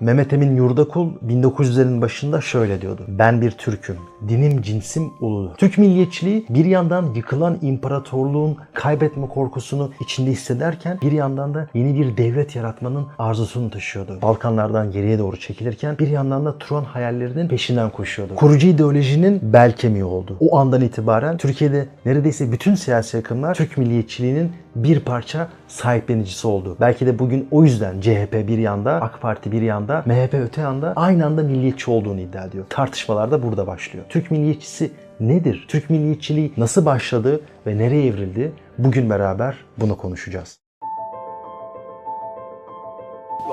Mehmet Emin Yurdakul 1900'lerin başında şöyle diyordu. Ben bir Türk'üm. Dinim cinsim uludur. Türk milliyetçiliği bir yandan yıkılan imparatorluğun kaybetme korkusunu içinde hissederken bir yandan da yeni bir devlet yaratmanın arzusunu taşıyordu. Balkanlardan geriye doğru çekilirken bir yandan da Truman hayallerinin peşinden koşuyordu. Kurucu ideolojinin bel kemiği oldu. O andan itibaren Türkiye'de neredeyse bütün siyasi akımlar Türk milliyetçiliğinin bir parça sahiplenicisi oldu. Belki de bugün o yüzden CHP bir yanda, AK Parti bir yanda, MHP öte yanda aynı anda milliyetçi olduğunu iddia ediyor. Tartışmalar da burada başlıyor. Türk milliyetçisi nedir? Türk milliyetçiliği nasıl başladı ve nereye evrildi? Bugün beraber bunu konuşacağız.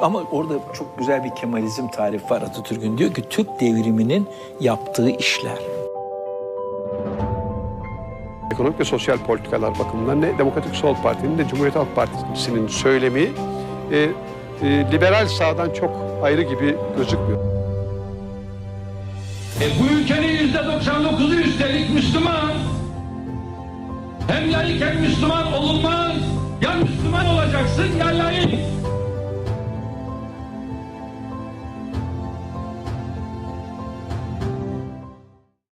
Ama orada çok güzel bir Kemalizm tarifi var Atatürk'ün. Diyor ki Türk devriminin yaptığı işler. Ekonomik ve sosyal politikalar bakımından ne Demokratik Sol Parti'nin ne Cumhuriyet Halk Partisi'nin söylemi e, e, liberal sağdan çok ayrı gibi gözükmüyor. E, bu ülkenin yüzde 99'u üstelik Müslüman. Hem layık hem Müslüman olunmaz. Ya Müslüman olacaksın ya layık.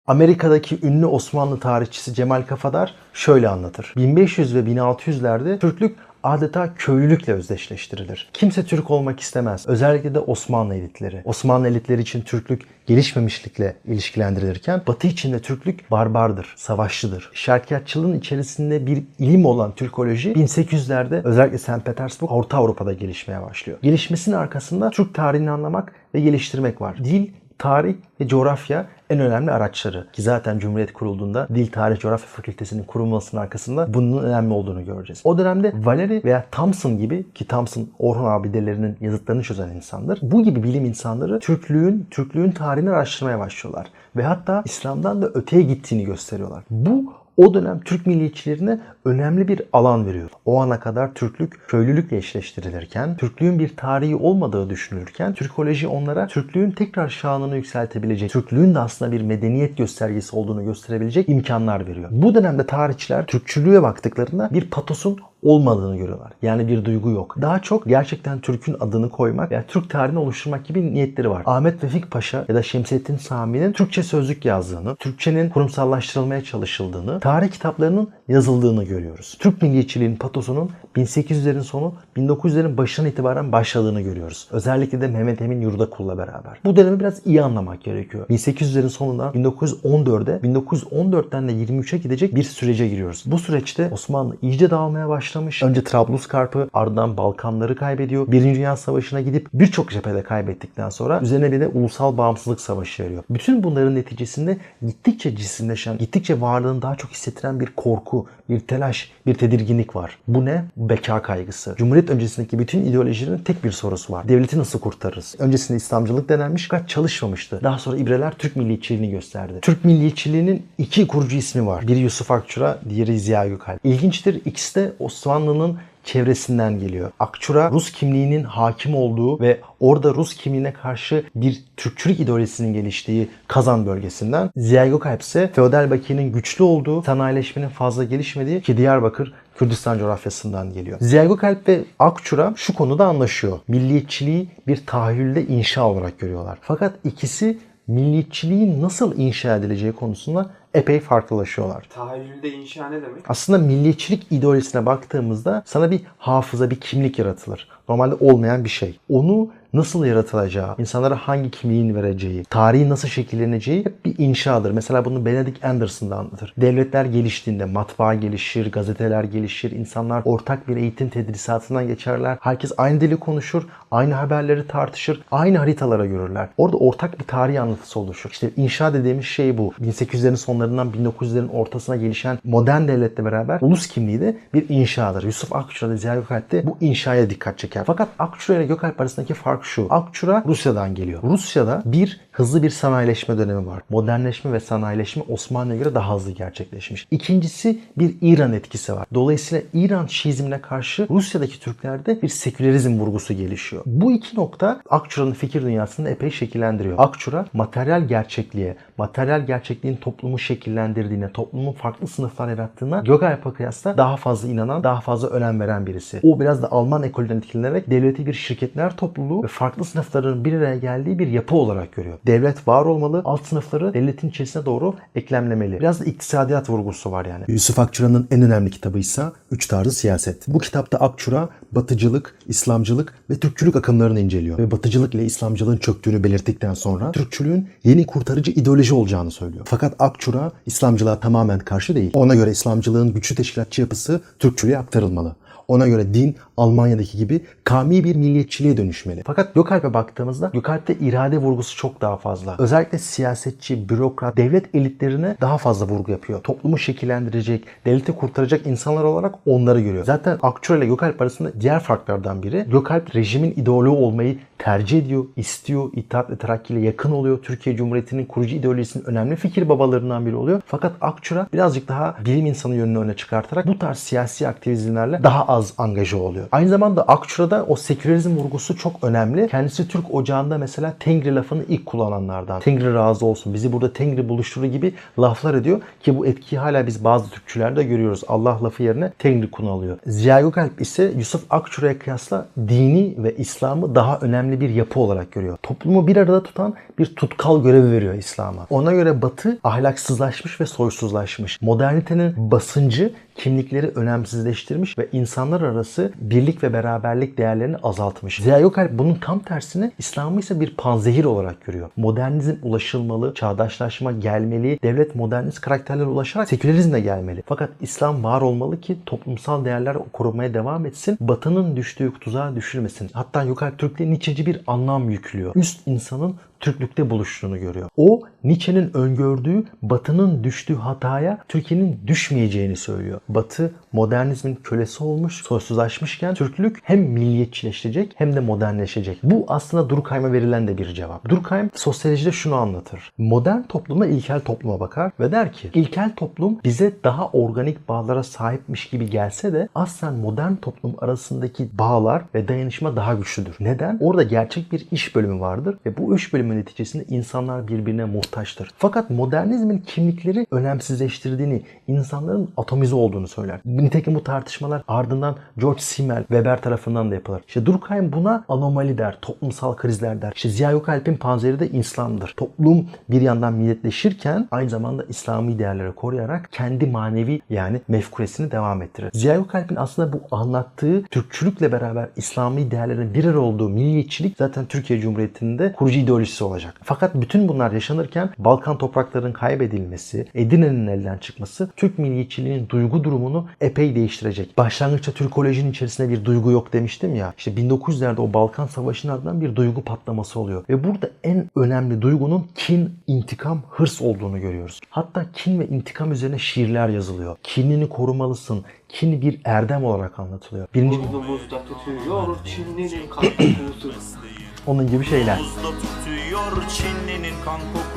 Amerika'daki ünlü Osmanlı tarihçisi Cemal Kafadar şöyle anlatır. 1500 ve 1600'lerde Türklük adeta köylülükle özdeşleştirilir. Kimse Türk olmak istemez. Özellikle de Osmanlı elitleri. Osmanlı elitleri için Türklük gelişmemişlikle ilişkilendirilirken Batı için de Türklük barbardır, savaşçıdır. Şarkiyatçılığın içerisinde bir ilim olan Türkoloji 1800'lerde özellikle St. Petersburg, Orta Avrupa'da gelişmeye başlıyor. Gelişmesinin arkasında Türk tarihini anlamak ve geliştirmek var. Dil, tarih ve coğrafya en önemli araçları. Ki zaten Cumhuriyet kurulduğunda Dil Tarih Coğrafya Fakültesinin kurulmasının arkasında bunun önemli olduğunu göreceğiz. O dönemde Valeri veya Thompson gibi ki Thompson Orhun abidelerinin yazıtlarını çözen insandır. Bu gibi bilim insanları Türklüğün, Türklüğün tarihini araştırmaya başlıyorlar. Ve hatta İslam'dan da öteye gittiğini gösteriyorlar. Bu o dönem Türk milliyetçilerine önemli bir alan veriyor. O ana kadar Türklük köylülükle eşleştirilirken, Türklüğün bir tarihi olmadığı düşünülürken, Türkoloji onlara Türklüğün tekrar şanını yükseltebilecek, Türklüğün de aslında bir medeniyet göstergesi olduğunu gösterebilecek imkanlar veriyor. Bu dönemde tarihçiler Türkçülüğe baktıklarında bir patosun olmadığını görüyorlar. Yani bir duygu yok. Daha çok gerçekten Türk'ün adını koymak veya Türk tarihini oluşturmak gibi niyetleri var. Ahmet Vefik Paşa ya da Şemsettin Sami'nin Türkçe sözlük yazdığını, Türkçenin kurumsallaştırılmaya çalışıldığını, tarih kitaplarının yazıldığını görüyoruz. Türk milliyetçiliğinin patosunun 1800'lerin sonu 1900'lerin başından itibaren başladığını görüyoruz. Özellikle de Mehmet Emin Yurdakul'la beraber. Bu dönemi biraz iyi anlamak gerekiyor. 1800'lerin sonundan 1914'e, 1914'ten de 23'e gidecek bir sürece giriyoruz. Bu süreçte Osmanlı iyice dağılmaya başlamış. Önce Trablusgarp'ı ardından Balkanları kaybediyor. Birinci Dünya Savaşı'na gidip birçok cephede kaybettikten sonra üzerine bir de ulusal bağımsızlık savaşı veriyor. Bütün bunların neticesinde gittikçe cisimleşen, gittikçe varlığını daha çok hissettiren bir korku, bir telaş, bir tedirginlik var. Bu ne? Beka kaygısı. Cumhuriyet öncesindeki bütün ideolojilerin tek bir sorusu var. Devleti nasıl kurtarırız? Öncesinde İslamcılık denenmiş fakat çalışmamıştı. Daha sonra İbreler Türk milliyetçiliğini gösterdi. Türk milliyetçiliğinin iki kurucu ismi var. Biri Yusuf Akçura, diğeri Ziya Gökalp. İlginçtir ikisi de Osmanlı'nın çevresinden geliyor. Akçura Rus kimliğinin hakim olduğu ve orada Rus kimliğine karşı bir Türkçülük ideolojisinin geliştiği Kazan bölgesinden. Ziya Gökalp ise feodal bakiyenin güçlü olduğu, sanayileşmenin fazla gelişmediği ki Diyarbakır Kürdistan coğrafyasından geliyor. Ziya Gökalp ve Akçura şu konuda anlaşıyor. Milliyetçiliği bir tahayyülde inşa olarak görüyorlar. Fakat ikisi milliyetçiliğin nasıl inşa edileceği konusunda epey farklılaşıyorlar. Tahayyülde inşa ne demek? Aslında milliyetçilik ideolojisine baktığımızda sana bir hafıza, bir kimlik yaratılır. Normalde olmayan bir şey. Onu nasıl yaratılacağı, insanlara hangi kimliğin vereceği, tarihi nasıl şekilleneceği hep bir inşadır. Mesela bunu Benedict Anderson da anlatır. Devletler geliştiğinde matbaa gelişir, gazeteler gelişir, insanlar ortak bir eğitim tedrisatından geçerler. Herkes aynı dili konuşur, aynı haberleri tartışır, aynı haritalara görürler. Orada ortak bir tarih anlatısı oluşur. İşte inşa dediğimiz şey bu. 1800'lerin sonlarından 1900'lerin ortasına gelişen modern devletle beraber ulus kimliği de bir inşadır. Yusuf Akçura'da Ziya Gökalp de bu inşaya dikkat çeker. Fakat Akçura ile Gökalp arasındaki fark şu. Akçura Rusya'dan geliyor. Rusya'da bir hızlı bir sanayileşme dönemi var. Modernleşme ve sanayileşme Osmanlı'ya göre daha hızlı gerçekleşmiş. İkincisi bir İran etkisi var. Dolayısıyla İran Şiizmine karşı Rusya'daki Türklerde bir sekülerizm vurgusu gelişiyor. Bu iki nokta Akçura'nın fikir dünyasını epey şekillendiriyor. Akçura materyal gerçekliğe, materyal gerçekliğin toplumu şekillendirdiğine, toplumun farklı sınıflar yarattığına Gökalp'e kıyasla daha fazla inanan, daha fazla önem veren birisi. O biraz da Alman ekolünden etkilenerek devleti bir şirketler topluluğu ve farklı sınıfların bir araya geldiği bir yapı olarak görüyor. Devlet var olmalı, alt sınıfları devletin içerisine doğru eklemlemeli. Biraz da iktisadiyat vurgusu var yani. Yusuf Akçura'nın en önemli kitabıysa Üç Tarzı Siyaset. Bu kitapta Akçura batıcılık, İslamcılık ve Türkçülük akımlarını inceliyor. Ve batıcılık ile İslamcılığın çöktüğünü belirttikten sonra Türkçülüğün yeni kurtarıcı ideoloji olacağını söylüyor. Fakat Akçura İslamcılığa tamamen karşı değil. Ona göre İslamcılığın güçlü teşkilatçı yapısı Türkçülüğe aktarılmalı. Ona göre din Almanya'daki gibi kami bir milliyetçiliğe dönüşmeli. Fakat Gökalp'e baktığımızda Gökalp'te irade vurgusu çok daha fazla. Özellikle siyasetçi, bürokrat, devlet elitlerine daha fazla vurgu yapıyor. Toplumu şekillendirecek, devleti kurtaracak insanlar olarak onları görüyor. Zaten Akçura ile Gökalp arasında diğer farklardan biri Gökalp rejimin ideoloğu olmayı tercih ediyor, istiyor, itaat ve terakki ile yakın oluyor. Türkiye Cumhuriyeti'nin kurucu ideolojisinin önemli fikir babalarından biri oluyor. Fakat Akçura birazcık daha bilim insanı yönünü öne çıkartarak bu tarz siyasi aktivizmlerle daha az angaja oluyor. Aynı zamanda Akçura'da o sekülerizm vurgusu çok önemli. Kendisi Türk ocağında mesela Tengri lafını ilk kullananlardan. Tengri razı olsun, bizi burada Tengri buluşturur gibi laflar ediyor ki bu etkiyi hala biz bazı Türkçülerde görüyoruz. Allah lafı yerine Tengri kullanılıyor. Ziya Gökalp ise Yusuf Akçura'ya kıyasla dini ve İslam'ı daha önemli bir yapı olarak görüyor. Toplumu bir arada tutan bir tutkal görevi veriyor İslam'a. Ona göre Batı ahlaksızlaşmış ve soysuzlaşmış. Modernitenin basıncı kimlikleri önemsizleştirmiş ve insanlar arası birlik ve beraberlik değerlerini azaltmış. Ziya Gökalp bunun tam tersini İslam'ı ise bir panzehir olarak görüyor. Modernizm ulaşılmalı, çağdaşlaşma gelmeli, devlet modernist karakterlere ulaşarak sekülerizm de gelmeli. Fakat İslam var olmalı ki toplumsal değerler korumaya devam etsin, Batı'nın düştüğü tuzağa düşürmesin. Hatta Gökalp Türk'te Nietzsche'ci bir anlam yüklüyor. Üst insanın Türklükte buluştuğunu görüyor. O Nietzsche'nin öngördüğü Batı'nın düştüğü hataya Türkiye'nin düşmeyeceğini söylüyor. Batı modernizmin kölesi olmuş, soysuzlaşmışken Türklük hem milliyetçileşecek hem de modernleşecek. Bu aslında Durkheim'e verilen de bir cevap. Durkheim sosyolojide şunu anlatır. Modern topluma ilkel topluma bakar ve der ki ilkel toplum bize daha organik bağlara sahipmiş gibi gelse de aslen modern toplum arasındaki bağlar ve dayanışma daha güçlüdür. Neden? Orada gerçek bir iş bölümü vardır ve bu iş bölümü neticesinde insanlar birbirine muhtaçtır. Fakat modernizmin kimlikleri önemsizleştirdiğini, insanların atomize olduğunu söyler. Nitekim bu tartışmalar ardından George Simmel, Weber tarafından da yapılır. İşte Durkheim buna anomali der, toplumsal krizler der. İşte Ziya Gökalp'in panzeri de İslam'dır. Toplum bir yandan milletleşirken aynı zamanda İslami değerleri koruyarak kendi manevi yani mefkuresini devam ettirir. Ziya Gökalp'in aslında bu anlattığı Türkçülükle beraber İslami değerlerin bir arada olduğu milliyetçilik zaten Türkiye Cumhuriyeti'nin de kurucu ideolojisi olacak. Fakat bütün bunlar yaşanırken Balkan topraklarının kaybedilmesi, Edirne'nin elden çıkması Türk milliyetçiliğinin duygu durumunu epey değiştirecek. Başlangıçta Türkolojinin içerisinde bir duygu yok demiştim ya. İşte 1900'lerde o Balkan Savaşı'nın ardından bir duygu patlaması oluyor. Ve burada en önemli duygunun kin, intikam, hırs olduğunu görüyoruz. Hatta kin ve intikam üzerine şiirler yazılıyor. Kinini korumalısın. Kin bir erdem olarak anlatılıyor. Birinci Burnumuzda tütüyor Çinli'nin kokusu. onun gibi şeyler. Buzda tutuyor Çinli'nin kan kokusu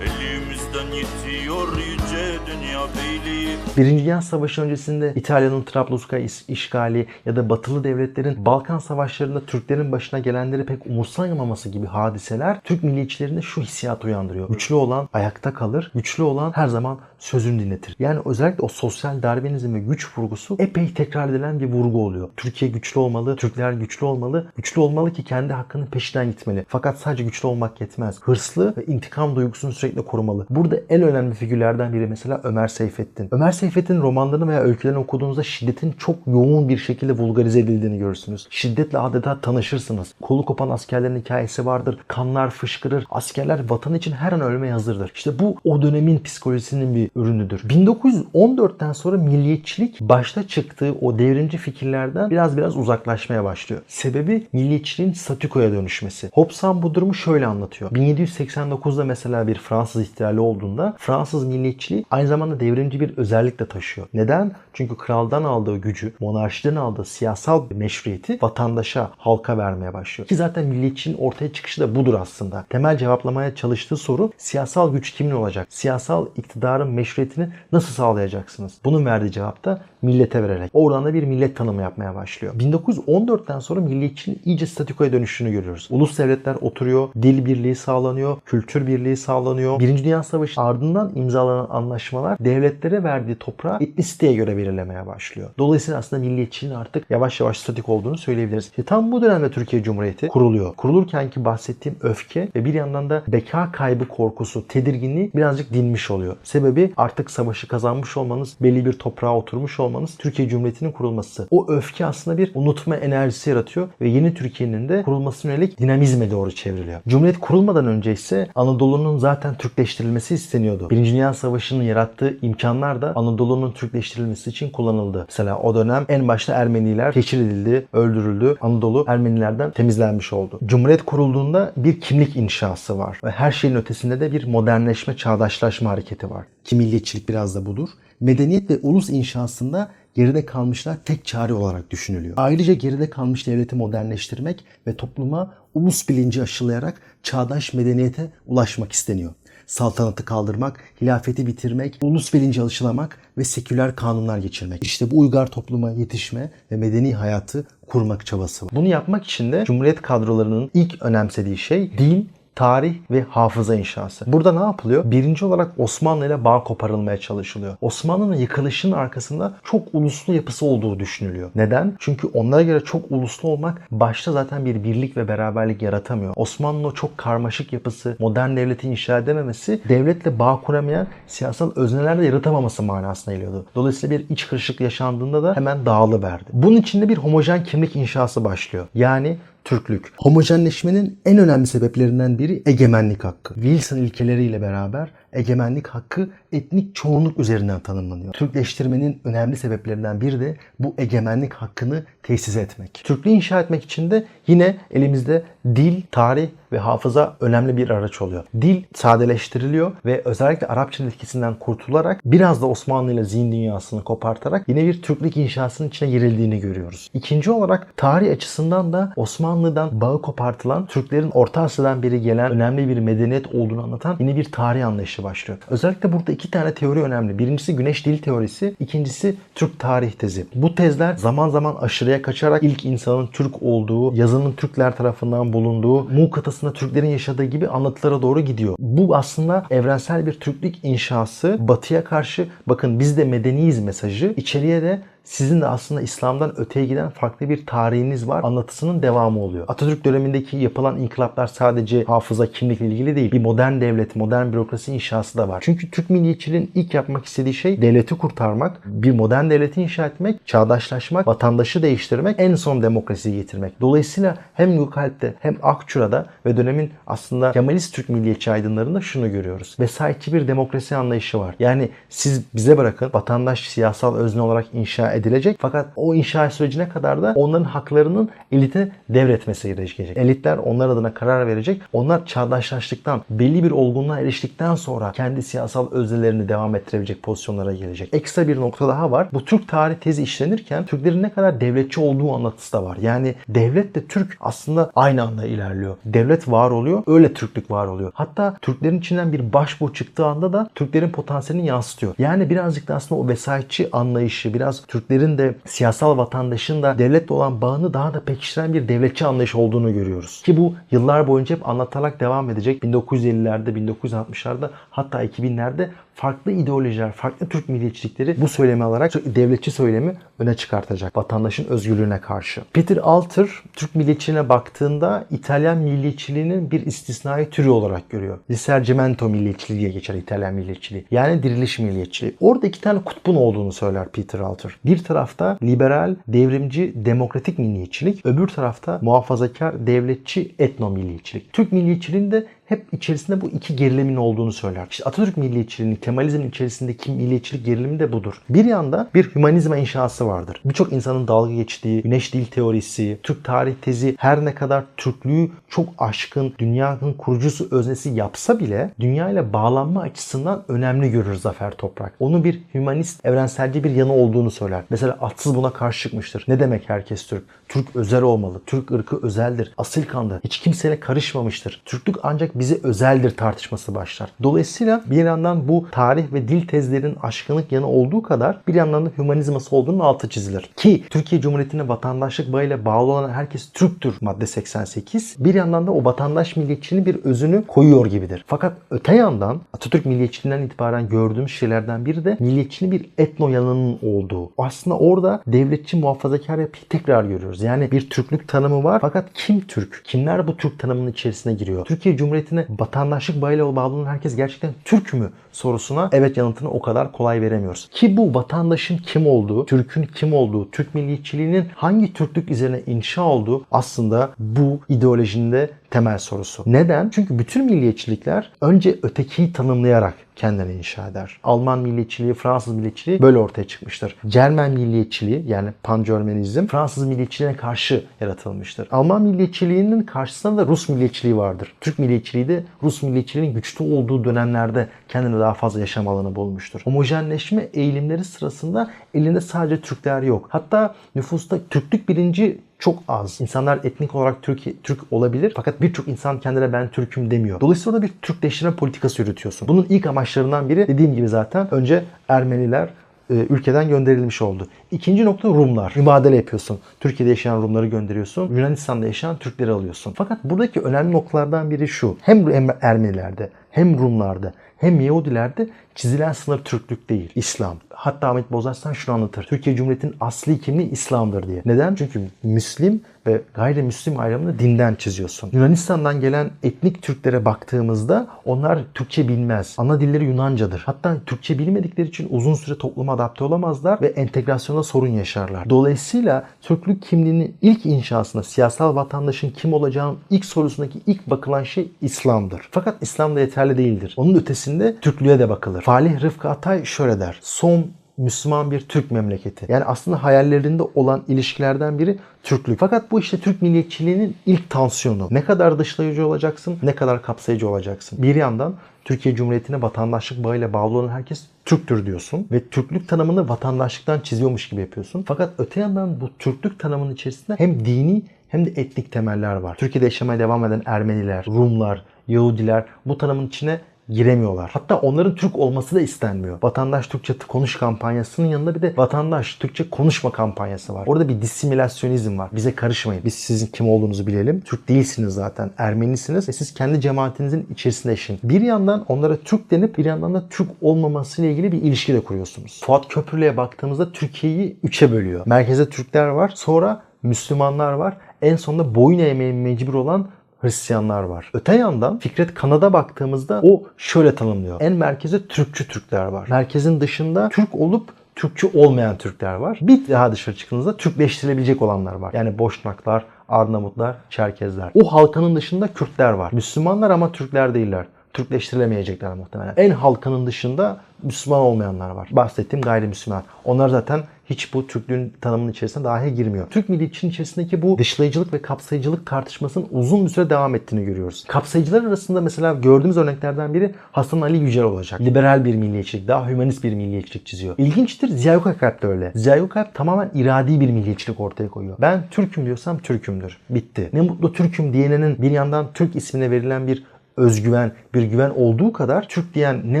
Elimizden yitiyor yüce dünya beyliği Birinci Dünya Savaşı öncesinde İtalya'nın Trablusgarp is- işgali ya da batılı devletlerin Balkan Savaşları'nda Türklerin başına gelenleri pek umursayamaması gibi hadiseler Türk milliyetçilerinde şu hissiyat uyandırıyor. Güçlü olan ayakta kalır, güçlü olan her zaman sözünü dinletir. Yani özellikle o sosyal darwinizm ve güç vurgusu epey tekrar edilen bir vurgu oluyor. Türkiye güçlü olmalı, Türkler güçlü olmalı, güçlü olmalı ki kendi hakkının peşinden gitmeli. Fakat sadece güçlü olmak yetmez. Hırslı ve intikam duygusunu sürekli korumalı. Burada en önemli figürlerden biri mesela Ömer Seyfettin. Ömer Seyfettin'in romanlarını veya öykülerini okuduğunuzda şiddetin çok yoğun bir şekilde vulgarize edildiğini görürsünüz. Şiddetle adeta tanışırsınız. Kolu kopan askerlerin hikayesi vardır. Kanlar fışkırır. Askerler vatan için her an ölmeye hazırdır. İşte bu o dönemin psikolojisinin bir ürünüdür. 1914'ten sonra milliyetçilik başta çıktığı o devrimci fikirlerden biraz biraz uzaklaşmaya başlıyor. Sebebi milliyetçiliğin statükoya dönüşmesi. Hobsbawm bu durumu şöyle anlatıyor. 1789'da mesela bir Fransız ihtilali olduğunda Fransız milliyetçiliği aynı zamanda devrimci bir özellik de taşıyor. Neden? Çünkü kraldan aldığı gücü, monarşiden aldığı siyasal meşruiyeti vatandaşa, halka vermeye başlıyor. Ki zaten milliyetçiliğin ortaya çıkışı da budur aslında. Temel cevaplamaya çalıştığı soru siyasal güç kimin olacak? Siyasal iktidarın meşruiyetini nasıl sağlayacaksınız? Bunun verdiği cevap da millete vererek. Oradan da bir millet tanımı yapmaya başlıyor. 1914'ten sonra milliyetçiliğin iyice statikoya dönüşünü görüyoruz. Ulus devletler oturuyor, dil birliği sağlanıyor, kültür birliği sağlanıyor. Birinci Dünya Savaşı ardından imzalanan anlaşmalar devletlere verdiği toprağı etnisiteye göre belirlemeye başlıyor. Dolayısıyla aslında milliyetçiliğin artık yavaş yavaş statik olduğunu söyleyebiliriz. İşte tam bu dönemde Türkiye Cumhuriyeti kuruluyor. Kurulurken ki bahsettiğim öfke ve bir yandan da beka kaybı korkusu, tedirginliği birazcık dinmiş oluyor. Sebebi artık savaşı kazanmış olmanız, belli bir toprağa oturmuş olmanız, Türkiye Cumhuriyeti'nin kurulması. O öfke aslında bir unutma enerjisi yaratıyor ve yeni Türkiye'nin de kurulmasına yönelik dinamizme doğru çevriliyor. Cumhuriyet kurulmadan önce ise Anadolu'nun zaten Türkleştirilmesi isteniyordu. Birinci Dünya Savaşı'nın yarattığı imkanlar da Anadolu'nun Türkleştirilmesi için kullanıldı. Mesela o dönem en başta Ermeniler teşhir edildi, öldürüldü. Anadolu Ermenilerden temizlenmiş oldu. Cumhuriyet kurulduğunda bir kimlik inşası var. Ve her şeyin ötesinde de bir modernleşme, çağdaşlaşma hareketi var. Ki milliyetçilik biraz da budur. Medeniyet ve ulus inşasında geride kalmışlar tek çare olarak düşünülüyor. Ayrıca geride kalmış devleti modernleştirmek ve topluma ulus bilinci aşılayarak çağdaş medeniyete ulaşmak isteniyor. Saltanatı kaldırmak, hilafeti bitirmek, ulus bilinci aşılamak ve seküler kanunlar geçirmek. İşte bu uygar topluma yetişme ve medeni hayatı kurmak çabası var. Bunu yapmak için de Cumhuriyet kadrolarının ilk önemsediği şey din, tarih ve hafıza inşası. Burada ne yapılıyor? Birinci olarak Osmanlı ile bağ koparılmaya çalışılıyor. Osmanlı'nın yıkılışının arkasında çok uluslu yapısı olduğu düşünülüyor. Neden? Çünkü onlara göre çok uluslu olmak başta zaten bir birlik ve beraberlik yaratamıyor. Osmanlı'nın çok karmaşık yapısı, modern devleti inşa edememesi, devletle bağ kuramayan siyasal özneler de yaratamaması manasına geliyordu. Dolayısıyla bir iç kırışıklık yaşandığında da hemen dağılıverdi. Bunun içinde bir homojen kimlik inşası başlıyor. Yani Türklük. Homojenleşmenin en önemli sebeplerinden biri egemenlik hakkı. Wilson ilkeleriyle beraber egemenlik hakkı etnik çoğunluk üzerinden tanımlanıyor. Türkleştirmenin önemli sebeplerinden biri de bu egemenlik hakkını tesis etmek. Türklüğü inşa etmek için de yine elimizde dil, tarih ve hafıza önemli bir araç oluyor. Dil sadeleştiriliyor ve özellikle Arapçanın etkisinden kurtularak biraz da Osmanlı ile zihin dünyasını kopartarak yine bir Türklük inşasının içine girildiğini görüyoruz. İkinci olarak tarih açısından da Osmanlı'dan bağı kopartılan Türklerin Orta Asya'dan beri gelen önemli bir medeniyet olduğunu anlatan yine bir tarih anlayışı başlıyor. Özellikle burada iki tane teori önemli. Birincisi Güneş Dil Teorisi, ikincisi Türk Tarih Tezi. Bu tezler zaman zaman aşırıya kaçarak ilk insanın Türk olduğu, yazının Türkler tarafından bulunduğu, Muğ kıtasında Türklerin yaşadığı gibi anlatılara doğru gidiyor. Bu aslında evrensel bir Türklük inşası. Batıya karşı bakın biz de medeniyiz mesajı. İçeriye de sizin de aslında İslam'dan öteye giden farklı bir tarihiniz var. Anlatısının devamı oluyor. Atatürk dönemindeki yapılan inkılaplar sadece hafıza, kimlikle ilgili değil. Bir modern devlet, modern bürokrasi inşası da var. Çünkü Türk milliyetçiliğin ilk yapmak istediği şey devleti kurtarmak, bir modern devleti inşa etmek, çağdaşlaşmak, vatandaşı değiştirmek, en son demokrasiyi getirmek. Dolayısıyla hem Gökalp'te hem Akçura'da ve dönemin aslında Kemalist Türk milliyetçi aydınlarında şunu görüyoruz. Vesayetçi bir demokrasi anlayışı var. Yani siz bize bırakın vatandaş siyasal özne olarak inşa edilecek. Fakat o inşa sürecine kadar da onların haklarının elite devretmesi gerekecek. Elitler onlar adına karar verecek. Onlar çağdaşlaştıktan, belli bir olgunluğa eriştikten sonra kendi siyasal öznelerini devam ettirebilecek pozisyonlara gelecek. Ekstra bir nokta daha var. Bu Türk tarih tezi işlenirken Türklerin ne kadar devletçi olduğu anlatısı da var. Yani devlet de Türk aslında aynı anda ilerliyor. Devlet var oluyor, öyle Türklük var oluyor. Hatta Türklerin içinden bir başbuğ çıktığı anda da Türklerin potansiyelini yansıtıyor. Yani birazcık da aslında o vesayetçi anlayışı, biraz Türklerin de siyasal vatandaşın da devletle olan bağını daha da pekiştiren bir devletçi anlayış olduğunu görüyoruz. Ki bu yıllar boyunca hep anlatarak devam edecek. 1950'lerde, 1960'larda hatta 2000'lerde farklı ideolojiler, farklı Türk milliyetçilikleri bu söylemi alarak devletçi söylemi öne çıkartacak. Vatandaşın özgürlüğüne karşı. Peter Alter Türk milliyetçiliğine baktığında İtalyan milliyetçiliğinin bir istisnai türü olarak görüyor. Risorgimento milliyetçiliği diye geçer İtalyan milliyetçiliği. Yani diriliş milliyetçiliği. Orada iki tane kutbun olduğunu söyler Peter Alter. Bir tarafta liberal, devrimci, demokratik milliyetçilik, öbür tarafta muhafazakar, devletçi, etno milliyetçilik. Türk milliyetçiliğinde hep içerisinde bu iki gerilimin olduğunu söyler. İşte Atatürk milliyetçiliğinin, Kemalizmin içerisindeki milliyetçilik gerilimi de budur. Bir yanda bir hümanizma inşası vardır. Birçok insanın dalga geçtiği güneş dil teorisi, Türk tarih tezi her ne kadar Türklüğü çok aşkın, dünyanın kurucusu öznesi yapsa bile dünya ile bağlanma açısından önemli görür Zafer Toprak. Onu bir hümanist, evrenselci bir yanı olduğunu söyler. Mesela Atsız buna karşı çıkmıştır. Ne demek herkes Türk? Türk özel olmalı. Türk ırkı özeldir. Asil kandır. Hiç kimseyle karışmamıştır. Türklük ancak bize özeldir tartışması başlar. Dolayısıyla bir yandan bu tarih ve dil tezlerinin aşkınlık yanı olduğu kadar bir yandan da hümanizması olduğunun altı çizilir. Ki Türkiye Cumhuriyeti'ne vatandaşlık bağıyla bağlı olan herkes Türktür madde 88. Bir yandan da o vatandaş milliyetçiliğinin bir özünü koyuyor gibidir. Fakat öte yandan Atatürk milliyetçiliğinden itibaren gördüğümüz şeylerden biri de milliyetçiliğin bir etno yanının olduğu. Aslında orada devletçi muhafazakar yapıyı tekrar görüyoruz. Yani bir Türklük tanımı var fakat kim Türk? Kimler bu Türk tanımının içerisine giriyor? Türkiye Cumhuriyeti'ne vatandaşlık bağıyla bağlı olan herkes gerçekten Türk mü sorusuna evet yanıtını o kadar kolay veremiyoruz. Ki bu vatandaşın kim olduğu, Türk'ün kim olduğu, Türk milliyetçiliğinin hangi Türklük üzerine inşa olduğu aslında bu ideolojinin de temel sorusu. Neden? Çünkü bütün milliyetçilikler önce ötekiyi tanımlayarak kendini inşa eder. Alman milliyetçiliği, Fransız milliyetçiliği böyle ortaya çıkmıştır. Cermen milliyetçiliği yani pangermanizm Fransız milliyetçiliğine karşı yaratılmıştır. Alman milliyetçiliğinin karşısında da Rus milliyetçiliği vardır. Türk milliyetçiliği de Rus milliyetçiliğinin güçlü olduğu dönemlerde kendine daha fazla yaşam alanı bulmuştur. Homojenleşme eğilimleri sırasında elinde sadece Türkler yok. Hatta nüfusta Türklük bilinci çok az. İnsanlar etnik olarak Türk, Türk olabilir fakat birçok insan kendine ben Türk'üm demiyor. Dolayısıyla bir Türkleştirme politikası yürütüyorsun. Bunun ilk amaçlarından biri dediğim gibi zaten önce Ermeniler e, ülkeden gönderilmiş oldu. İkinci nokta Rumlar. Mübadele yapıyorsun. Türkiye'de yaşayan Rumları gönderiyorsun. Yunanistan'da yaşayan Türkleri alıyorsun. Fakat buradaki önemli noktalardan biri şu. Hem Ermenilerde hem Rumlarda hem Yahudilerde çizilen sınır Türklük değil, İslam. Hatta Ahmet Bozarslan şunu anlatır. Türkiye Cumhuriyeti'nin asli kimliği İslam'dır diye. Neden? Çünkü Müslim ve gayrimüslim ayrımını dinden çiziyorsun. Yunanistan'dan gelen etnik Türklere baktığımızda onlar Türkçe bilmez. Ana dilleri Yunancadır. Hatta Türkçe bilmedikleri için uzun süre topluma adapte olamazlar ve entegrasyonda sorun yaşarlar. Dolayısıyla Türklük kimliğinin ilk inşasında siyasal vatandaşın kim olacağının ilk sorusundaki ilk bakılan şey İslam'dır. Fakat İslam da yeterli değildir. Onun ötesinde Türklüğe de bakılır. Falih Rıfkı Atay şöyle der. Son Müslüman bir Türk memleketi. Yani aslında hayallerinde olan ilişkilerden biri Türklük. Fakat bu işte Türk milliyetçiliğinin ilk tansiyonu. Ne kadar dışlayıcı olacaksın, ne kadar kapsayıcı olacaksın. Bir yandan Türkiye Cumhuriyeti'ne vatandaşlık bağıyla bağlı olan herkes Türktür diyorsun ve Türklük tanımını vatandaşlıktan çiziyormuş gibi yapıyorsun. Fakat öte yandan bu Türklük tanımının içerisinde hem dini hem de etnik temeller var. Türkiye'de yaşamaya devam eden Ermeniler, Rumlar, Yahudiler bu tanımın içine giremiyorlar. Hatta onların Türk olması da istenmiyor. Vatandaş Türkçe konuş kampanyasının yanında bir de vatandaş Türkçe konuşma kampanyası var. Orada bir disimilasyonizm var. Bize karışmayın. Biz sizin kim olduğunuzu bilelim. Türk değilsiniz zaten. Ermenisiniz ve siz kendi cemaatinizin içerisinde yaşayın. Bir yandan onlara Türk denip bir yandan da Türk olmamasıyla ilgili bir ilişki de kuruyorsunuz. Fuat Köprülü'ye baktığımızda Türkiye'yi üçe bölüyor. Merkezde Türkler var. Sonra Müslümanlar var. En sonunda boyun eğmeye mecbur olan Hristiyanlar var. Öte yandan Fikret Kanad'a baktığımızda o şöyle tanımlıyor. En merkezde Türkçü Türkler var. Merkezin dışında Türk olup Türkçü olmayan Türkler var. Bir daha dışarı çıktığınızda Türkleştirilebilecek olanlar var. Yani Boşnaklar, Arnavutlar, Çerkezler. O halkanın dışında Kürtler var. Müslümanlar ama Türkler değiller. Türkleştirilemeyecekler muhtemelen. En halkanın dışında Müslüman olmayanlar var. Bahsettiğim gayrimüslimler. Onlar zaten hiç bu Türklüğün tanımının içerisine dahi girmiyor. Türk milliyetçinin içerisindeki bu dışlayıcılık ve kapsayıcılık tartışmasının uzun bir süre devam ettiğini görüyoruz. Kapsayıcılar arasında mesela gördüğümüz örneklerden biri Hasan Ali Yücel olacak. Liberal bir milliyetçilik, daha hümanist bir milliyetçilik çiziyor. İlginçtir Ziya Gökalp de öyle. Ziya Gökalp tamamen iradi bir milliyetçilik ortaya koyuyor. Ben Türk'üm diyorsam Türk'ümdür. Bitti. Ne mutlu Türk'üm diyenenin bir yandan Türk ismine verilen bir özgüven, bir güven olduğu kadar Türk diyen ne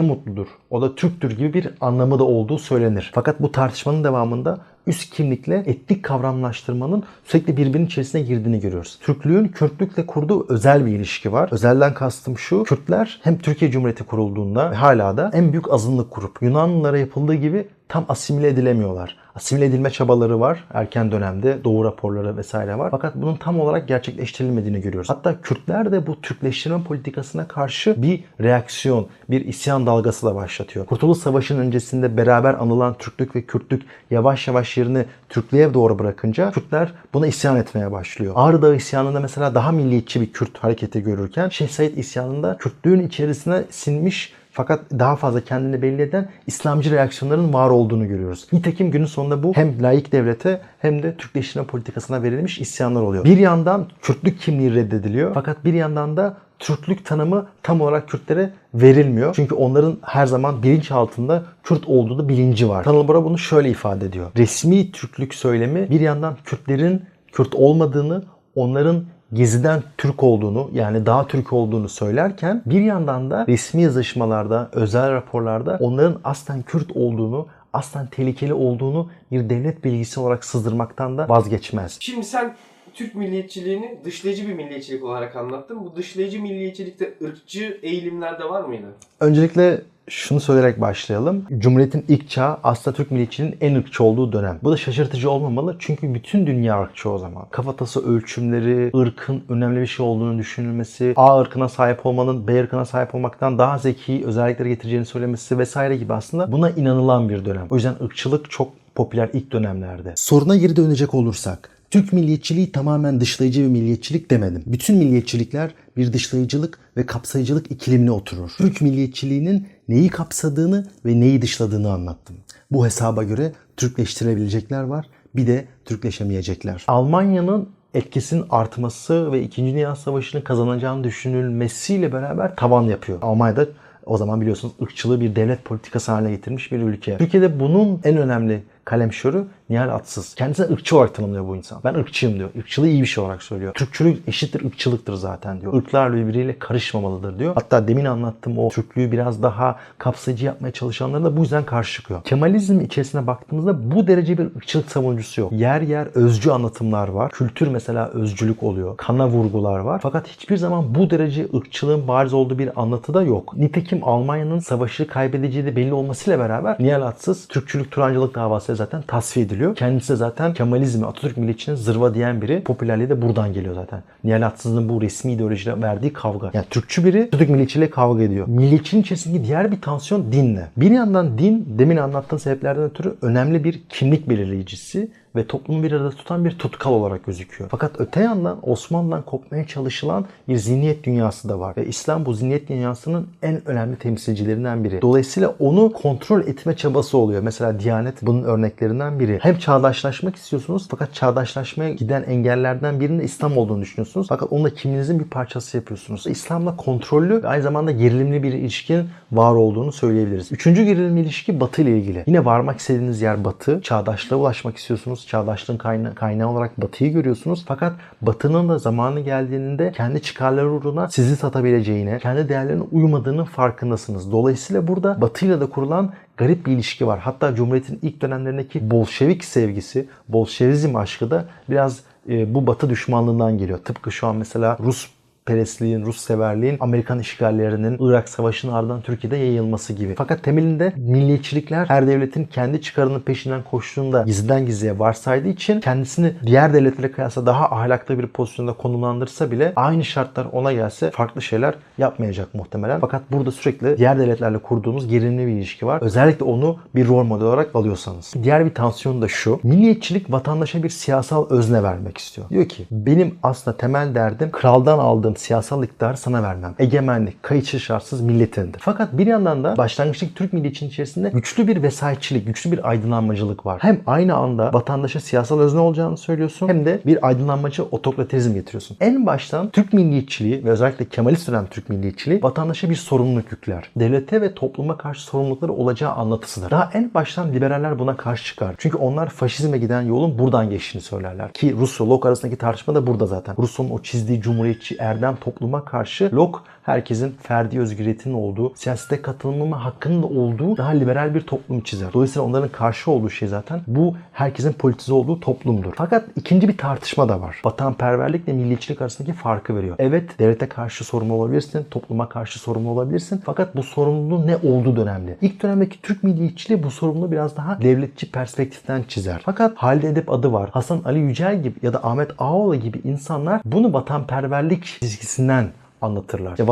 mutludur. O da Türktür gibi bir anlamı da olduğu söylenir. Fakat bu tartışmanın devamında üst kimlikle etnik kavramlaştırmanın sürekli birbirinin içerisine girdiğini görüyoruz. Türklüğün Kürtlükle kurduğu özel bir ilişki var. Özelden kastım şu. Kürtler hem Türkiye Cumhuriyeti kurulduğunda ve hala da en büyük azınlık grup. Yunanlılara yapıldığı gibi tam asimile edilemiyorlar. Asimile edilme çabaları var erken dönemde. Doğu raporları vesaire var. Fakat bunun tam olarak gerçekleştirilmediğini görüyoruz. Hatta Kürtler de bu Türkleştirme politikasına karşı bir reaksiyon, bir isyan dalgası da başlatıyor. Kurtuluş Savaşı'nın öncesinde beraber anılan Türklük ve Kürtlük yavaş yavaş yerini Türklüğe doğru bırakınca Kürtler buna isyan etmeye başlıyor. Ağrı Dağı isyanında mesela daha milliyetçi bir Kürt hareketi görürken Şeyh Said isyanında Kürtlüğün içerisine sinmiş fakat daha fazla kendini belli eden İslamcı reaksiyonların var olduğunu görüyoruz. Nitekim günün sonunda bu hem laik devlete hem de Türkleştirme politikasına verilmiş isyanlar oluyor. Bir yandan Kürtlük kimliği reddediliyor fakat bir yandan da Türklük tanımı tam olarak Kürtlere verilmiyor. Çünkü onların her zaman bilinç altında Kürt olduğu da bilinci var. Tanıl Bora bunu şöyle ifade ediyor. Resmi Türklük söylemi bir yandan Kürtlerin Kürt olmadığını, onların Gezi'den Türk olduğunu yani daha Türk olduğunu söylerken bir yandan da resmi yazışmalarda, özel raporlarda onların aslen Kürt olduğunu, aslen tehlikeli olduğunu bir devlet bilgisi olarak sızdırmaktan da vazgeçmez. Şimdi sen Türk milliyetçiliğini dışlayıcı bir milliyetçilik olarak anlattın. Bu dışlayıcı milliyetçilikte ırkçı eğilimler de var mıydı? Öncelikle şunu söyleyerek başlayalım. Cumhuriyet'in ilk çağı aslında Türk milliyetçiliğinin en ırkçı olduğu dönem. Bu da şaşırtıcı olmamalı çünkü bütün dünya ırkçı o zaman. Kafatası ölçümleri, ırkın önemli bir şey olduğunu düşünülmesi, A ırkına sahip olmanın B ırkına sahip olmaktan daha zeki özellikleri getireceğini söylemesi vesaire gibi aslında buna inanılan bir dönem. O yüzden ırkçılık çok popüler ilk dönemlerde. Soruna geri dönecek olursak, Türk milliyetçiliği tamamen dışlayıcı bir milliyetçilik demedim. Bütün milliyetçilikler bir dışlayıcılık ve kapsayıcılık ikilimine oturur. Türk milliyetçiliğinin neyi kapsadığını ve neyi dışladığını anlattım. Bu hesaba göre Türkleştirebilecekler var, bir de Türkleşemeyecekler. Almanya'nın etkisinin artması ve 2. Dünya Savaşı'nı kazanacağını düşünülmesiyle beraber tavan yapıyor. Almanya'da o zaman biliyorsunuz ırkçılığı bir devlet politikası haline getirmiş bir ülke. Türkiye'de bunun en önemli kalemşörü Nihal Atsız. Kendisine ırkçı olarak tanımlıyor bu insan. Ben ırkçıyım diyor. Irkçılığı iyi bir şey olarak söylüyor. Türkçülük eşittir ırkçılıktır zaten diyor. Irklar birbiriyle karışmamalıdır diyor. Hatta demin anlattığım o Türklüğü biraz daha kapsayıcı yapmaya çalışanlara da bu yüzden karşı çıkıyor. Kemalizm içerisine baktığımızda bu derece bir ırkçılık savunucusu yok. Yer yer özcü anlatımlar var. Kültür mesela özcülük oluyor. Kana vurgular var. Fakat hiçbir zaman bu derece ırkçılığın bariz olduğu bir anlatı da yok. Nitekim Almanya'nın savaşı kaybedeceği de belli olmasıyla beraber Nihal Atsız Türkçülük Turancılık davası zaten tasfiye ediliyor. Kendisi de zaten Kemalizmi, Atatürk milliyetçinin zırva diyen biri. Popülerliği de buradan geliyor zaten. Nihal Atsız'ın bu resmi ideolojiyle verdiği kavga. Yani Türkçü biri Atatürk milliyetçiyle kavga ediyor. Milliyetçinin içerisindeki diğer bir tansiyon dinle. Bir yandan din demin anlattığım sebeplerden ötürü önemli bir kimlik belirleyicisi ve toplumu bir arada tutan bir tutkal olarak gözüküyor. Fakat öte yandan Osmanlı'dan kopmaya çalışılan bir zihniyet dünyası da var. Ve İslam bu zihniyet dünyasının en önemli temsilcilerinden biri. Dolayısıyla onu kontrol etme çabası oluyor. Mesela Diyanet bunun örneklerinden biri. Hem çağdaşlaşmak istiyorsunuz fakat çağdaşlaşmaya giden engellerden birinin İslam olduğunu düşünüyorsunuz. Fakat onu da kimliğinizin bir parçası yapıyorsunuz. İslam'la kontrollü ve aynı zamanda gerilimli bir ilişkin var olduğunu söyleyebiliriz. Üçüncü gerilimli ilişki Batı ile ilgili. Yine varmak istediğiniz yer Batı. Çağdaşlığa ulaşmak istiyorsunuz. Çağdaşlığın kaynağı, kaynağı olarak Batı'yı görüyorsunuz. Fakat Batı'nın da zamanı geldiğinde kendi çıkarları uğruna sizi satabileceğine, kendi değerlerine uymadığının farkındasınız. Dolayısıyla burada Batı ile de kurulan garip bir ilişki var. Hatta Cumhuriyet'in ilk dönemlerindeki Bolşevik sevgisi, Bolşevizm aşkı da biraz e, bu Batı düşmanlığından geliyor. Tıpkı şu an mesela Rus perestliğin, Rus severliğin Amerikan işgallerinin Irak Savaşı'nın ardından Türkiye'de yayılması gibi. Fakat temelinde milliyetçilikler her devletin kendi çıkarının peşinden koştuğunda gizliden gizliye varsaydığı için kendisini diğer devletlere kıyasla daha ahlaklı bir pozisyonda konumlandırsa bile aynı şartlar ona gelse farklı şeyler yapmayacak muhtemelen. Fakat burada sürekli diğer devletlerle kurduğunuz gerilimli bir ilişki var. Özellikle onu bir rol model olarak alıyorsanız. Diğer bir tansiyon da şu. Milliyetçilik vatandaşa bir siyasal özne vermek istiyor. Diyor ki benim aslında temel derdim kraldan aldığım siyasal iktidarı sana vermem. Egemenlik, kayıtsız şartsız milletindir. Fakat bir yandan da başlangıçtaki Türk milliyetçinin içerisinde güçlü bir vesayetçilik, güçlü bir aydınlanmacılık var. Hem aynı anda vatandaşa siyasal özne olacağını söylüyorsun hem de bir aydınlanmacı otokratizm getiriyorsun. En baştan Türk milliyetçiliği ve özellikle Kemalist dönem Türk milliyetçiliği vatandaşa bir sorumluluk yükler. Devlete ve topluma karşı sorumlulukları olacağı anlatısıdır. Daha en baştan liberaller buna karşı çıkar. Çünkü onlar faşizme giden yolun buradan geçtiğini söylerler. Ki Locke arasındaki tartışma da burada zaten. Rousseau'nun o çizdiği cumhuriyetçi erdem topluma karşı Locke herkesin ferdi özgürlüğünün olduğu, siyasete katılımı hakkının olduğu daha liberal bir toplum çizer. Dolayısıyla onların karşı olduğu şey zaten bu herkesin politize olduğu toplumdur. Fakat ikinci bir tartışma da var. Vatanperverlikle milliyetçilik arasındaki farkı veriyor. Evet devlete karşı sorumlu olabilirsin, topluma karşı sorumlu olabilirsin. Fakat bu sorumluluğun ne olduğu önemli. İlk dönemdeki Türk milliyetçiliği bu sorumluluğu biraz daha devletçi perspektiften çizer. Fakat Halide Edip adı var. Hasan Ali Yücel gibi ya da Ahmet Ağaoğlu gibi insanlar bunu vatanperverlik çizgisinden anlatırlar. İşte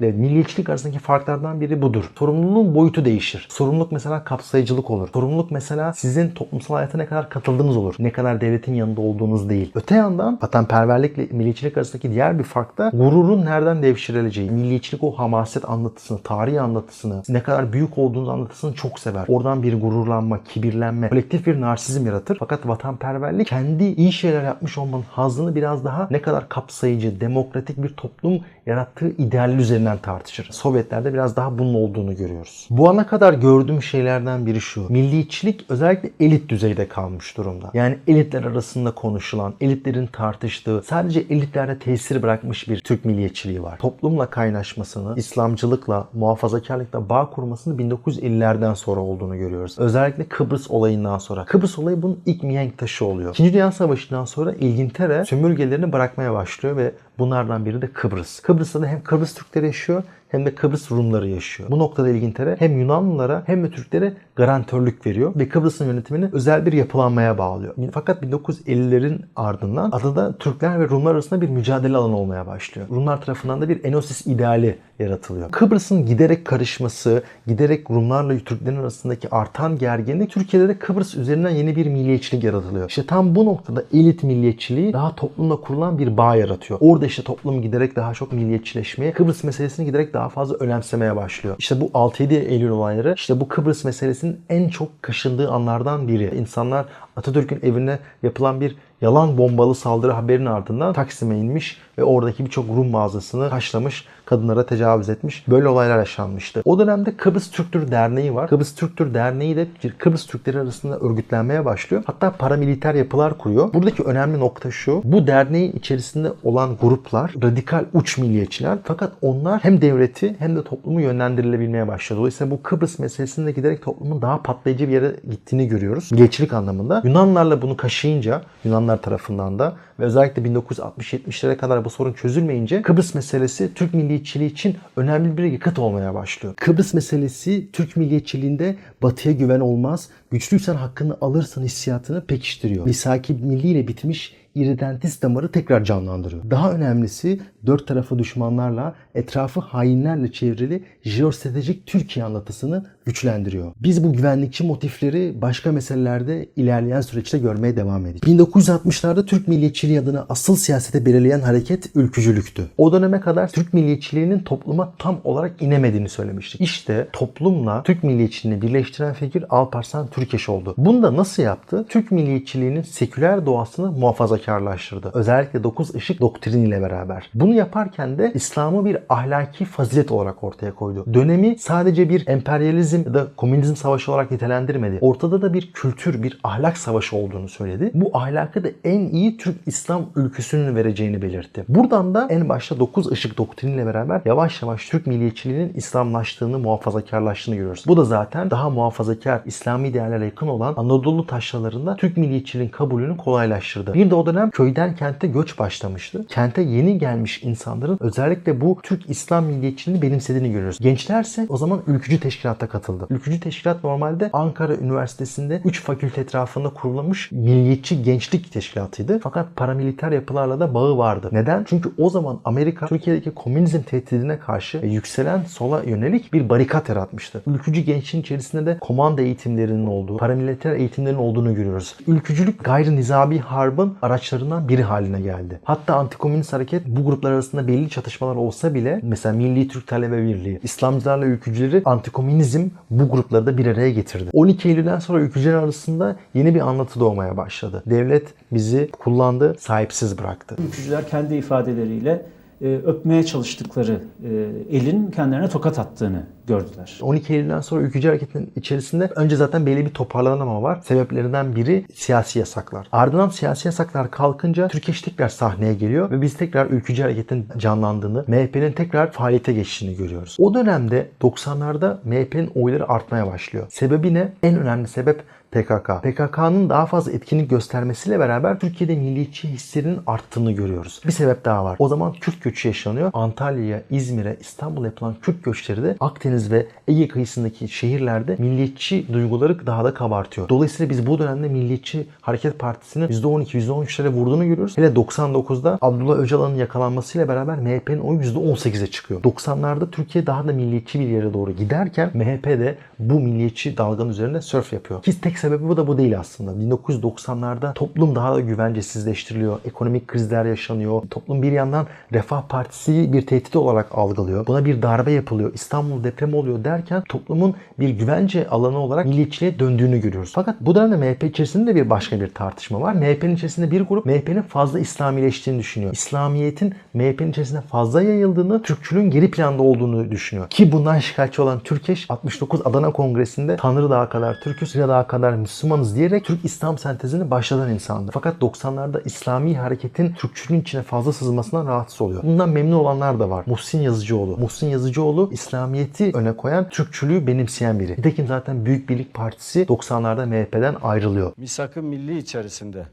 vatanperverlikle milliyetçilik arasındaki farklardan biri budur. Sorumluluğun boyutu değişir. Sorumluluk mesela kapsayıcılık olur. Sorumluluk mesela sizin toplumsal hayata ne kadar katıldığınız olur. Ne kadar devletin yanında olduğunuz değil. Öte yandan vatanperverlikle milliyetçilik arasındaki diğer bir fark da gururun nereden devşirileceği. Milliyetçilik o hamaset anlatısını, tarihi anlatısını, ne kadar büyük olduğunuz anlatısını çok sever. Oradan bir gururlanma, kibirlenme, kolektif bir narsizm yaratır. Fakat vatanperverlik kendi iyi şeyler yapmış olmanın hazzını biraz daha ne kadar kapsayıcı, demokratik bir toplum yarattığı idealler üzerinden tartışır. Sovyetlerde biraz daha bunun olduğunu görüyoruz. Bu ana kadar gördüğüm şeylerden biri şu. Milliyetçilik özellikle elit düzeyde kalmış durumda. Yani elitler arasında konuşulan, elitlerin tartıştığı, sadece elitlerde tesir bırakmış bir Türk milliyetçiliği var. Toplumla kaynaşmasını, İslamcılıkla, muhafazakarlıkla bağ kurmasını 1950'lerden sonra olduğunu görüyoruz. Özellikle Kıbrıs olayından sonra. Kıbrıs olayı bunun ilk mihenk taşı oluyor. İkinci Dünya Savaşı'ndan sonra İngiltere sömürgelerini bırakmaya başlıyor ve bunlardan biri de Kıbrıs. Kıbrıs'ta da hem Kıbrıs Türkleri yaşıyor hem de Kıbrıs Rumları yaşıyor. Bu noktada İngiltere hem Yunanlılara hem de Türklere garantörlük veriyor ve Kıbrıs'ın yönetimini özel bir yapılanmaya bağlıyor. Fakat 1950'lerin ardından adada Türkler ve Rumlar arasında bir mücadele alanı olmaya başlıyor. Rumlar tarafından da bir Enosis ideali yaratılıyor. Kıbrıs'ın giderek karışması, giderek Rumlarla Türklerin arasındaki artan gerginlik Türkiye'de de Kıbrıs üzerinden yeni bir milliyetçilik yaratılıyor. İşte tam bu noktada elit milliyetçiliği daha toplumla kurulan bir bağ yaratıyor. Orada işte toplum giderek daha çok milliyetçileşmeye, Kıbrıs meselesini giderek daha fazla önemsemeye başlıyor. İşte bu 6-7 Eylül olayları işte bu Kıbrıs meselesinin en çok kaşındığı anlardan biri. İnsanlar Atatürk'ün evine yapılan bir yalan bombalı saldırı haberinin ardından Taksim'e inmiş ve oradaki birçok Rum mağazasını taşlamış, kadınlara tecavüz etmiş. Böyle olaylar yaşanmıştı. O dönemde Kıbrıs Türk Türk Derneği var. Kıbrıs Türk Türk Derneği de Kıbrıs Türkleri arasında örgütlenmeye başlıyor. Hatta paramiliter yapılar kuruyor. Buradaki önemli nokta şu. Bu derneğin içerisinde olan gruplar radikal uç milliyetçiler. Fakat onlar hem devleti hem de toplumu yönlendirilebilmeye başladı. Dolayısıyla bu Kıbrıs meselesinde giderek toplumun daha patlayıcı bir yere gittiğini görüyoruz. Milliyetçilik anlamında. Yunanlarla bunu kaşıyınca Yunanlar tarafından da ve özellikle 1960-70'lere kadar bu sorun çözülmeyince Kıbrıs meselesi Türk milliyetçiliği için önemli bir yakıt olmaya başlıyor. Kıbrıs meselesi Türk milliyetçiliğinde batıya güven olmaz, güçlüysen hakkını alırsın hissiyatını pekiştiriyor. Misaki milliyle bitmiş iridentist damarı tekrar canlandırıyor. Daha önemlisi dört tarafı düşmanlarla, etrafı hainlerle çevrili jeostratejik Türkiye anlatısını güçlendiriyor. Biz bu güvenlikçi motifleri başka meselelerde ilerleyen süreçte görmeye devam edeceğiz. 1960'larda Türk milliyetçiliği adına asıl siyasete belirleyen hareket ülkücülüktü. O döneme kadar Türk milliyetçiliğinin topluma tam olarak inemediğini söylemiştik. İşte toplumla Türk milliyetçiliğini birleştiren fikir Alparslan Türkeş oldu. Bunu da nasıl yaptı? Türk milliyetçiliğinin seküler doğasını muhafazakarlaştırdı. Özellikle 9 ışık doktriniyle beraber. Bunu yaparken de İslam'ı bir ahlaki fazilet olarak ortaya koydu. Dönemi sadece bir emperyalizm ya da komünizm savaşı olarak nitelendirmedi. Ortada da bir kültür, bir ahlak savaşı olduğunu söyledi. Bu ahlakı da en iyi Türk İslam ülküsünün vereceğini belirtti. Buradan da en başta 9 ışık doktriniyle beraber yavaş yavaş Türk milliyetçiliğinin İslamlaştığını, muhafazakarlaştığını görüyoruz. Bu da zaten daha muhafazakar, İslami değerlere yakın olan Anadolu taşralarında Türk milliyetçiliğin kabulünü kolaylaştırdı. Bir de o dönem köyden kente göç başlamıştı. Kente yeni gelmiş insanların özellikle bu Türk İslam milliyetçiliğini benimsediğini görüyoruz. Gençlerse o zaman ülkücü teşkilata katıldı. Ülkücü teşkilat normalde Ankara Üniversitesi'nde 3 fakülte etrafında kurulmuş milliyetçi gençlik teşkilatıydı. Fakat paramiliter yapılarla da bağı vardı. Neden? Çünkü o zaman Amerika Türkiye'deki komünizm tehdidine karşı yükselen sola yönelik bir barikat yaratmıştı. Ülkücü gençliğin içerisinde de komando eğitimlerinin olduğu, paramiliter eğitimlerin olduğunu görüyoruz. Ülkücülük gayri nizami harbın araçlarından biri haline geldi. Hatta antikomünist hareket bu gruplar arasında belli çatışmalar olsa bile mesela Milli Türk Talebe Birliği, İslamcılarla ülkücüleri antikomünizm bu grupları da bir araya getirdi. 12 Eylül'den sonra ülkücüler arasında yeni bir anlatı doğmaya başladı. Devlet bizi kullandı, sahipsiz bıraktı. Ülkücüler kendi ifadeleriyle e, öpmeye çalıştıkları e, elin kendilerine tokat attığını gördüler. 12 Eylül'den sonra ülkücü hareketin içerisinde önce zaten belli bir toparlanma var. Sebeplerinden biri siyasi yasaklar. Ardından siyasi yasaklar kalkınca Türkeş tekrar sahneye geliyor ve biz tekrar ülkücü hareketin canlandığını, MHP'nin tekrar faaliyete geçtiğini görüyoruz. O dönemde 90'larda MHP'nin oyları artmaya başlıyor. Sebebi ne? En önemli sebep PKK. PKK'nın daha fazla etkinlik göstermesiyle beraber Türkiye'de milliyetçi hislerinin arttığını görüyoruz. Bir sebep daha var. O zaman Kürt göçü yaşanıyor. Antalya'ya, İzmir'e, İstanbul'a yapılan Kürt göçleri de Akdeniz ve Ege kıyısındaki şehirlerde milliyetçi duyguları daha da kabartıyor. Dolayısıyla biz bu dönemde Milliyetçi Hareket Partisi'nin %12, %13'lere vurduğunu görüyoruz. Hele 99'da Abdullah Öcalan'ın yakalanmasıyla beraber MHP'nin oyu %18'e çıkıyor. 90'larda Türkiye daha da milliyetçi bir yere doğru giderken MHP de bu milliyetçi dalganın üzerinde sörf yapıyor. Ki tek sebebi bu da bu değil aslında. 1990'larda toplum daha da güvencesizleştiriliyor. Ekonomik krizler yaşanıyor. Toplum bir yandan Refah Partisi bir tehdit olarak algılıyor. Buna bir darbe yapılıyor. İstanbul deprem mi oluyor derken toplumun bir güvence alanı olarak milliyetçiliğe döndüğünü görüyoruz. Fakat bu dönemde MHP içerisinde de bir başka bir tartışma var. MHP'nin içerisinde bir grup MHP'nin fazla İslamileştiğini düşünüyor. İslamiyet'in MHP'nin içerisinde fazla yayıldığını, Türkçülüğün geri planda olduğunu düşünüyor. Ki bundan şikayetçi olan Türkeş 69 Adana Kongresi'nde Tanrı Dağı kadar Türküz, Sina Dağı kadar Müslümanız diyerek Türk İslam sentezini başlatan insandı. Fakat 90'larda İslami hareketin Türkçülüğün içine fazla sızmasından rahatsız oluyor. Bundan memnun olanlar da var. Muhsin Yazıcıoğlu. Muhsin Yazıcıoğlu İslamiyet'i öne koyan, Türkçülüğü benimseyen biri. Nitekim zaten Büyük Birlik Partisi 90'larda MHP'den ayrılıyor. misak-ı milli içerisinde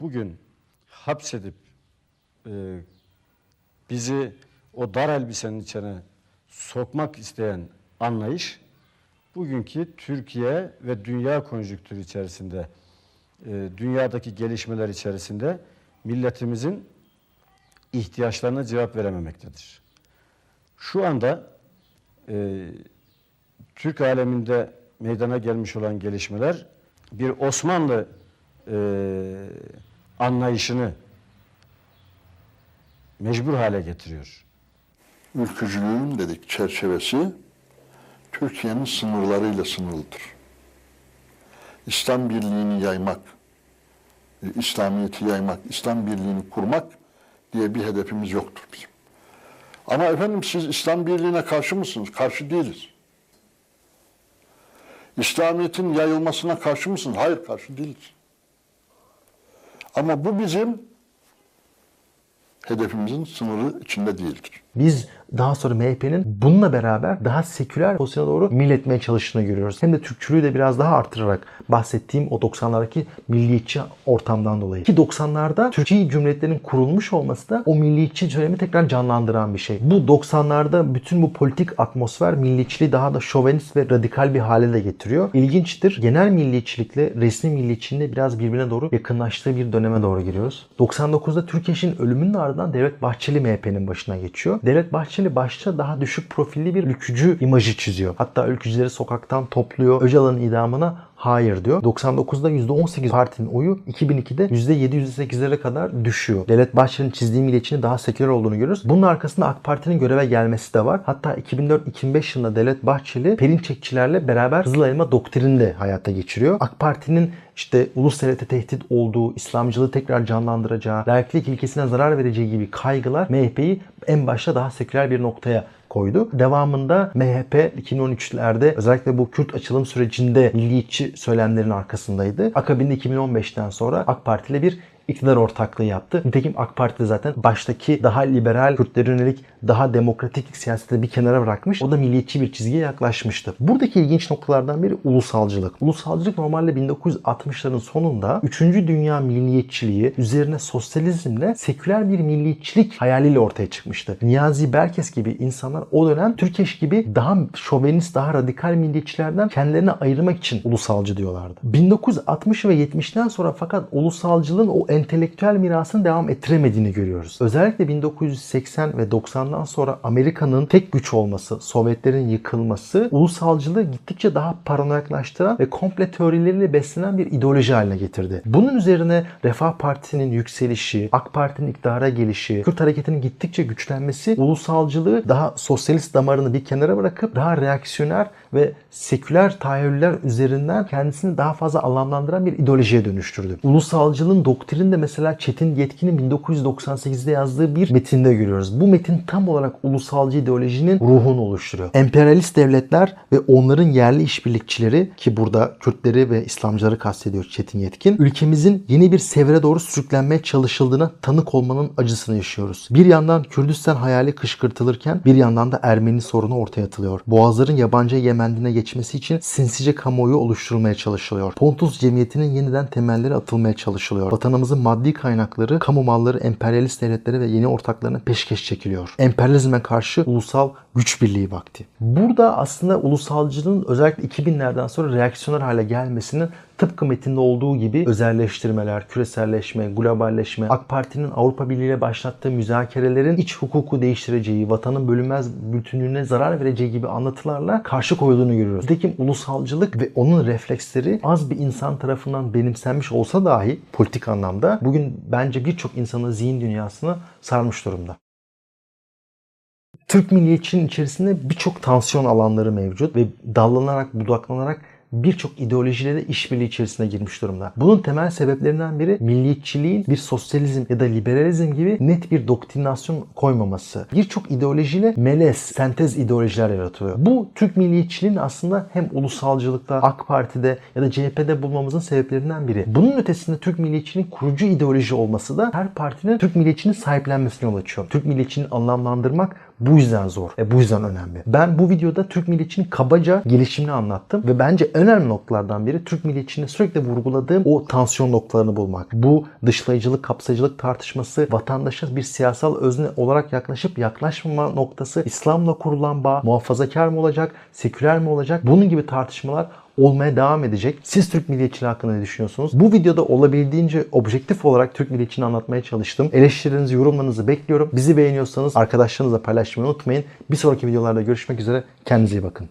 bugün hapsedip e, bizi o dar elbisenin içine sokmak isteyen anlayış bugünkü Türkiye ve dünya konjüktürü içerisinde e, dünyadaki gelişmeler içerisinde milletimizin ihtiyaçlarına cevap verememektedir. Şu anda e, Türk aleminde meydana gelmiş olan gelişmeler bir Osmanlı e, anlayışını mecbur hale getiriyor. ülkücülüğün dedik çerçevesi Türkiye'nin sınırlarıyla sınırlıdır. İslam birliğini yaymak, e, İslamiyet'i yaymak, İslam birliğini kurmak diye bir hedefimiz yoktur bizim. Ama efendim siz İslam birliğine karşı mısınız? Karşı değiliz. İslamiyet'in yayılmasına karşı mısınız? Hayır karşı değiliz. Ama bu bizim hedefimizin sınırı içinde değildir. Biz daha sonra MHP'nin bununla beraber daha seküler pozisyona doğru milletmeye çalıştığını görüyoruz. Hem de Türkçülüğü de biraz daha artırarak bahsettiğim o 90'lardaki milliyetçi ortamdan dolayı. Ki 90'larda Türkiye Cumhuriyetlerinin kurulmuş olması da o milliyetçi dönemi tekrar canlandıran bir şey. Bu 90'larda bütün bu politik atmosfer milliyetçiliği daha da şovenist ve radikal bir hale de getiriyor. İlginçtir. Genel milliyetçilikle resmi milliyetçiliğin biraz birbirine doğru yakınlaştığı bir döneme doğru giriyoruz. 99'da Türkeş'in ölümünün ardından Devlet Bahçeli MHP'nin başına geçiyor. Devlet Bahçeli başta daha düşük profilli bir ülkücü imajı çiziyor. Hatta ülkücüleri sokaktan topluyor. Öcalan'ın idamına hayır diyor. 99'da %18 partinin oyu 2002'de %7-%8'lere kadar düşüyor. Devlet Bahçeli'nin çizdiği milliyetçinin daha seküler olduğunu görüyoruz. Bunun arkasında AK Parti'nin göreve gelmesi de var. Hatta 2004-2005 yılında Devlet Bahçeli Perinçekçilerle beraber Kızıl Elma doktrinini de hayata geçiriyor. AK Parti'nin işte ulus devlete tehdit olduğu, İslamcılığı tekrar canlandıracağı, laiklik ilkesine zarar vereceği gibi kaygılar MHP'yi en başta daha seküler bir noktaya koydu. Devamında MHP 2013'lerde özellikle bu Kürt açılım sürecinde milliyetçi söylemlerin arkasındaydı. Akabinde 2015'ten sonra AK Parti ile bir iktidar ortaklığı yaptı. Nitekim AK Parti zaten baştaki daha liberal, Kürtlere yönelik daha demokratik siyaseti bir kenara bırakmış. O da milliyetçi bir çizgiye yaklaşmıştı. Buradaki ilginç noktalardan biri ulusalcılık. Ulusalcılık normalde 1960'ların sonunda 3. Dünya milliyetçiliği üzerine sosyalizmle seküler bir milliyetçilik hayaliyle ortaya çıkmıştı. Niyazi Berkes gibi insanlar o dönem Türkeş gibi daha şovenist, daha radikal milliyetçilerden kendilerini ayırmak için ulusalcı diyorlardı. 1960 ve 70'ten sonra fakat ulusalcılığın o entelektüel mirasını devam ettiremediğini görüyoruz. Özellikle 1980 ve 90'dan sonra Amerika'nın tek güç olması, Sovyetlerin yıkılması ulusalcılığı gittikçe daha paranoyaklaştıran ve komple teorileriyle beslenen bir ideoloji haline getirdi. Bunun üzerine Refah Partisi'nin yükselişi, AK Parti'nin iktidara gelişi, Kürt hareketinin gittikçe güçlenmesi ulusalcılığı daha sosyalist damarını bir kenara bırakıp daha reaksiyoner ve seküler tahayyüller üzerinden kendisini daha fazla anlamlandıran bir ideolojiye dönüştürdü. Ulusalcılığın doktrini de mesela Çetin Yetkin'in 1998'de yazdığı bir metinde görüyoruz. Bu metin tam olarak ulusalcı ideolojinin ruhunu oluşturuyor. Emperyalist devletler ve onların yerli işbirlikçileri ki burada Kürtleri ve İslamcıları kastediyor Çetin Yetkin, ülkemizin yeni bir sevre doğru sürüklenmeye çalışıldığına tanık olmanın acısını yaşıyoruz. Bir yandan Kürdistan hayali kışkırtılırken bir yandan da Ermeni sorunu ortaya atılıyor. Boğazların yabancı Yemen'dine geçmesi için sinsice kamuoyu oluşturulmaya çalışılıyor. Pontus cemiyetinin yeniden temelleri atılmaya çalışılıyor. Vatanımızın maddi kaynakları, kamu malları emperyalist devletlere ve yeni ortaklarına peşkeş çekiliyor. Emperyalizme karşı ulusal güç birliği vakti. Burada aslında ulusalcılığın özellikle 2000'lerden sonra reaksiyoner hale gelmesinin tıpkı metinde olduğu gibi özelleştirmeler, küreselleşme, globalleşme, AK Parti'nin Avrupa Birliği ile başlattığı müzakerelerin iç hukuku değiştireceği, vatanın bölünmez bütünlüğüne zarar vereceği gibi anlatılarla karşı koyulduğunu görüyoruz. Nitekim ulusalcılık ve onun refleksleri az bir insan tarafından benimsenmiş olsa dahi politik anlamda bugün bence birçok insanın zihin dünyasını sarmış durumda. Türk milliyetçinin içerisinde birçok tansiyon alanları mevcut ve dallanarak, budaklanarak birçok ideolojiyle de işbirliği içerisine girmiş durumda. Bunun temel sebeplerinden biri milliyetçiliğin bir sosyalizm ya da liberalizm gibi net bir doktrinasyon koymaması. Birçok ideolojiyle melez, sentez ideolojiler yaratılıyor. Bu Türk milliyetçiliğin aslında hem ulusalcılıkta, AK Parti'de ya da CHP'de bulmamızın sebeplerinden biri. Bunun ötesinde Türk milliyetçiliğin kurucu ideoloji olması da her partinin Türk milliyetçinin sahiplenmesine yol açıyor. Türk milliyetçiliğini anlamlandırmak bu yüzden zor ve bu yüzden önemli. Ben bu videoda Türk milliyetçinin kabaca gelişimini anlattım ve bence önemli noktalardan biri Türk milliyetçiliğinde sürekli vurguladığım o tansiyon noktalarını bulmak. Bu dışlayıcılık, kapsayıcılık tartışması, vatandaşa bir siyasal özne olarak yaklaşıp yaklaşmama noktası, İslam'la kurulan bağ, muhafazakar mı olacak, seküler mi olacak? Bunun gibi tartışmalar olmaya devam edecek. Siz Türk milliyetçiliği hakkında ne düşünüyorsunuz? Bu videoda olabildiğince objektif olarak Türk milliyetçiliğini anlatmaya çalıştım. Eleştirilerinizi, yorumlarınızı bekliyorum. Bizi beğeniyorsanız arkadaşlarınızla paylaşmayı unutmayın. Bir sonraki videolarda görüşmek üzere. Kendinize iyi bakın.